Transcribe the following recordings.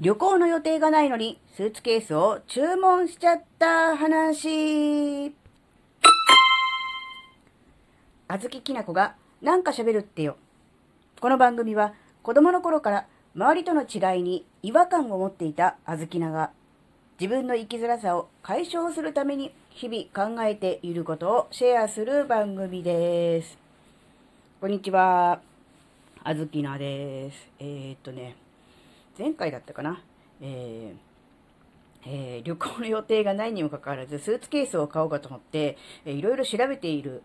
旅行の予定がないのにスーツケースを注文しちゃった話。あずききなこがなんか喋るってよ。この番組は子供の頃から周りとの違いに違和感を持っていたあずきなが自分の生きづらさを解消するために日々考えていることをシェアする番組です。こんにちは。あずきなです。えー、っとね、前回だったかな、えーえー、旅行の予定がないにもかかわらず、スーツケースを買おうかと思って、えー、いろいろ調べている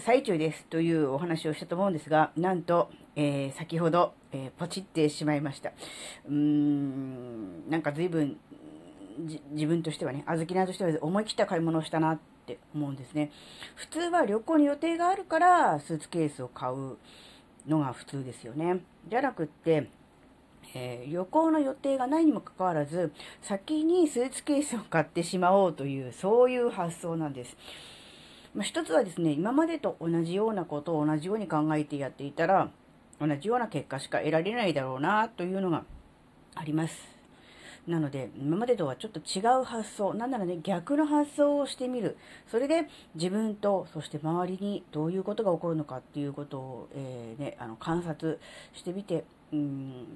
最中ですというお話をしたと思うんですが、なんと、えー、先ほど、えー、ポチってしまいました。うーん、なんか随分、自分としてはね、あずきなとしては思い切った買い物をしたなって思うんですね。普通は旅行に予定があるから、スーツケースを買うのが普通ですよね。じゃなくって、えー、旅行の予定がないにもかかわらず、先にスーツケースを買ってしまおうという、そういう発想なんです。まあ、一つはですね、今までと同じようなことを同じように考えてやっていたら、同じような結果しか得られないだろうな、というのがあります。なので、今までとはちょっと違う発想、なんならね、逆の発想をしてみる。それで自分と、そして周りにどういうことが起こるのかっていうことを、えー、ね、あの観察してみて、うん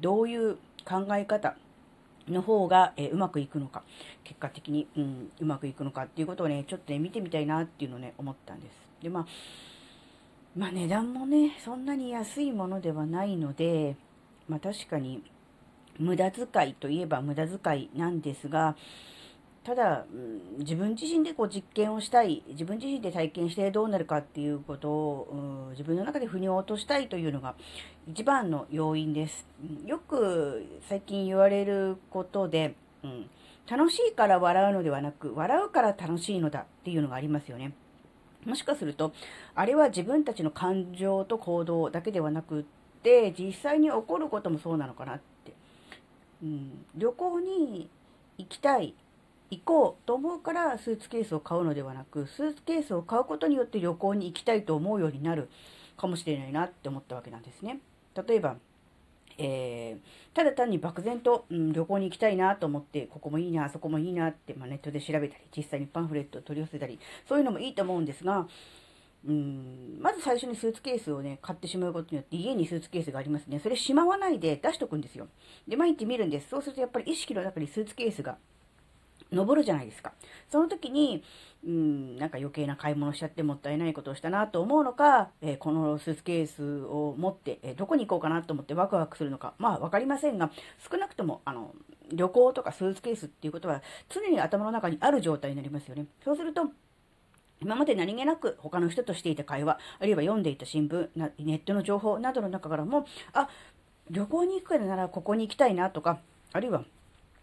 どういう考え方の方が、えー、うまくいくのか、結果的に、うん、うまくいくのかっていうことをね、ちょっとね、見てみたいなっていうのをね、思ったんです。で、まあ、まあ値段もね、そんなに安いものではないので、まあ確かに、無駄遣いといえば無駄遣いなんですが、ただ、自分自身でこう実験をしたい、自分自身で体験してどうなるかっていうことを、自分の中で腑に落としたいというのが一番の要因です。よく最近言われることで、うん、楽しいから笑うのではなく、笑うから楽しいのだっていうのがありますよね。もしかすると、あれは自分たちの感情と行動だけではなくって、実際に起こることもそうなのかなって。うん、旅行に行きたい行こうと思うからスーツケースを買うのではなく、スーツケースを買うことによって旅行に行きたいと思うようになるかもしれないなって思ったわけなんですね。例えば、えー、ただ単に漠然と、うん、旅行に行きたいなと思って、ここもいいな、あそこもいいなって、まあ、ネットで調べたり、実際にパンフレットを取り寄せたり、そういうのもいいと思うんですが、うん、まず最初にスーツケースをね、買ってしまうことによって、家にスーツケースがありますね。それしまわないで出しとくんですよ。で、毎日見るんです。そうするとやっぱり意識の中にスーツケースが登るじゃないですか。その時に、うん、なんか余計な買い物しちゃってもったいないことをしたなと思うのか、えー、このスーツケースを持って、えー、どこに行こうかなと思ってワクワクするのか、まあわかりませんが、少なくとも、あの、旅行とかスーツケースっていうことは常に頭の中にある状態になりますよね。そうすると、今まで何気なく他の人としていた会話、あるいは読んでいた新聞、ネットの情報などの中からも、あ、旅行に行くからならここに行きたいなとか、あるいは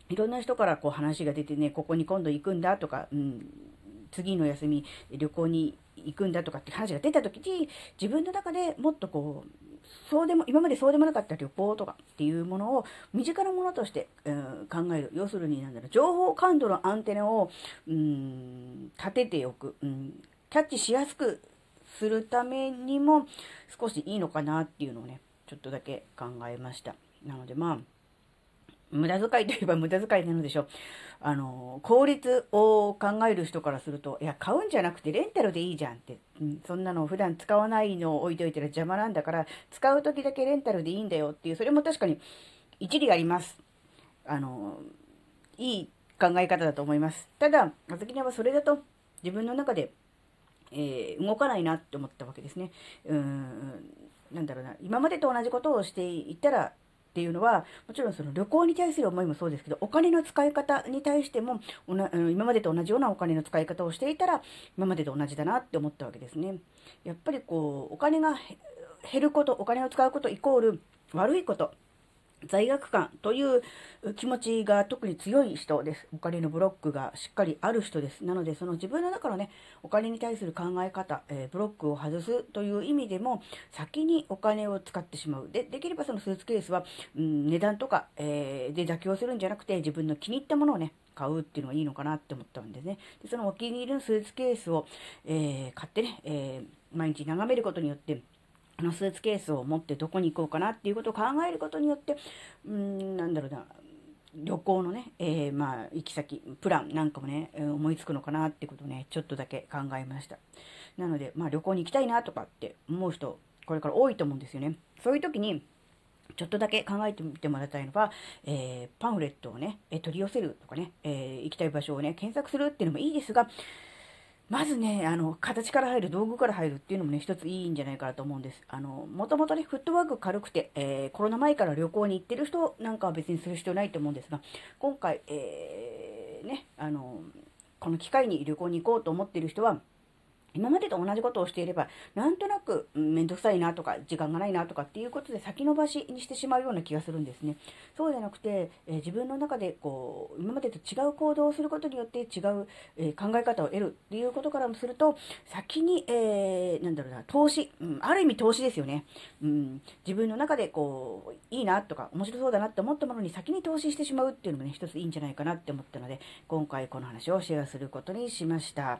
いろんな人からこう話が出てね、ここに今度行くんだとか、うん、次の休み旅行に行くんだとかって話が出た時に、自分の中でもっとこう、そうでも、今までそうでもなかった旅行とかっていうものを身近なものとして、うん、考える。要するに、なんだろう、情報感度のアンテナを、うん、立てておく、うん、キャッチしやすくするためにも少しいいのかなっていうのをね、ちょっとだけ考えました。なのでまあ、無駄遣いといえば無駄遣いなのでしょう。あの、効率を考える人からすると、いや、買うんじゃなくてレンタルでいいじゃんって。うん、そんなの普段使わないのを置いといたら邪魔なんだから、使う時だけレンタルでいいんだよっていう、それも確かに一理あります。あの、いい考え方だと思います。ただ、あずきはそれだと自分の中で、えー、動かないなって思ったわけですね。うん、なんだろうな。今までと同じことをしていたら、っていうのは、もちろんその旅行に対する思いもそうですけど、お金の使い方に対しても、今までと同じようなお金の使い方をしていたら、今までと同じだなって思ったわけですね。やっぱりこう、お金が減ること、お金を使うことイコール悪いこと罪悪感という気持ちが特に強い人です。お金のブロックがしっかりある人です。なので、その自分の中のね、お金に対する考え方、えー、ブロックを外すという意味でも、先にお金を使ってしまう。で、できればそのスーツケースは、うん、値段とか、えー、で妥協するんじゃなくて、自分の気に入ったものをね、買うっていうのがいいのかなって思ったんですね。で、そのお気に入りのスーツケースを、えー、買ってね、え毎日眺めることによって、のスーツケースを持ってどこに行こうかなっていうことを考えることによって、うーん、なんだろうな、旅行のね、えー、まあ、行き先、プランなんかもね、思いつくのかなってことをね、ちょっとだけ考えました。なので、まあ、旅行に行きたいなとかって思う人、これから多いと思うんですよね。そういう時に、ちょっとだけ考えてみてもらいたいのは、えー、パンフレットをね、取り寄せるとかね、えー、行きたい場所をね、検索するっていうのもいいですが、まずね、あの、形から入る、道具から入るっていうのもね、一ついいんじゃないかなと思うんです。あの、もともとね、フットワーク軽くて、えー、コロナ前から旅行に行ってる人なんかは別にする必要ないと思うんですが、今回、えー、ね、あの、この機会に旅行に行こうと思ってる人は、今までと同じことをしていれば、なんとなく、うん、めんどくさいなとか、時間がないなとかっていうことで先延ばしにしてしまうような気がするんですね。そうじゃなくて、えー、自分の中でこう、今までと違う行動をすることによって違う、えー、考え方を得るっていうことからもすると、先に、えー、なんだろうな、投資、うん、ある意味投資ですよね。うん、自分の中でこう、いいなとか、面白そうだなって思ったものに先に投資してしまうっていうのもね、一ついいんじゃないかなって思ったので、今回この話をシェアすることにしました。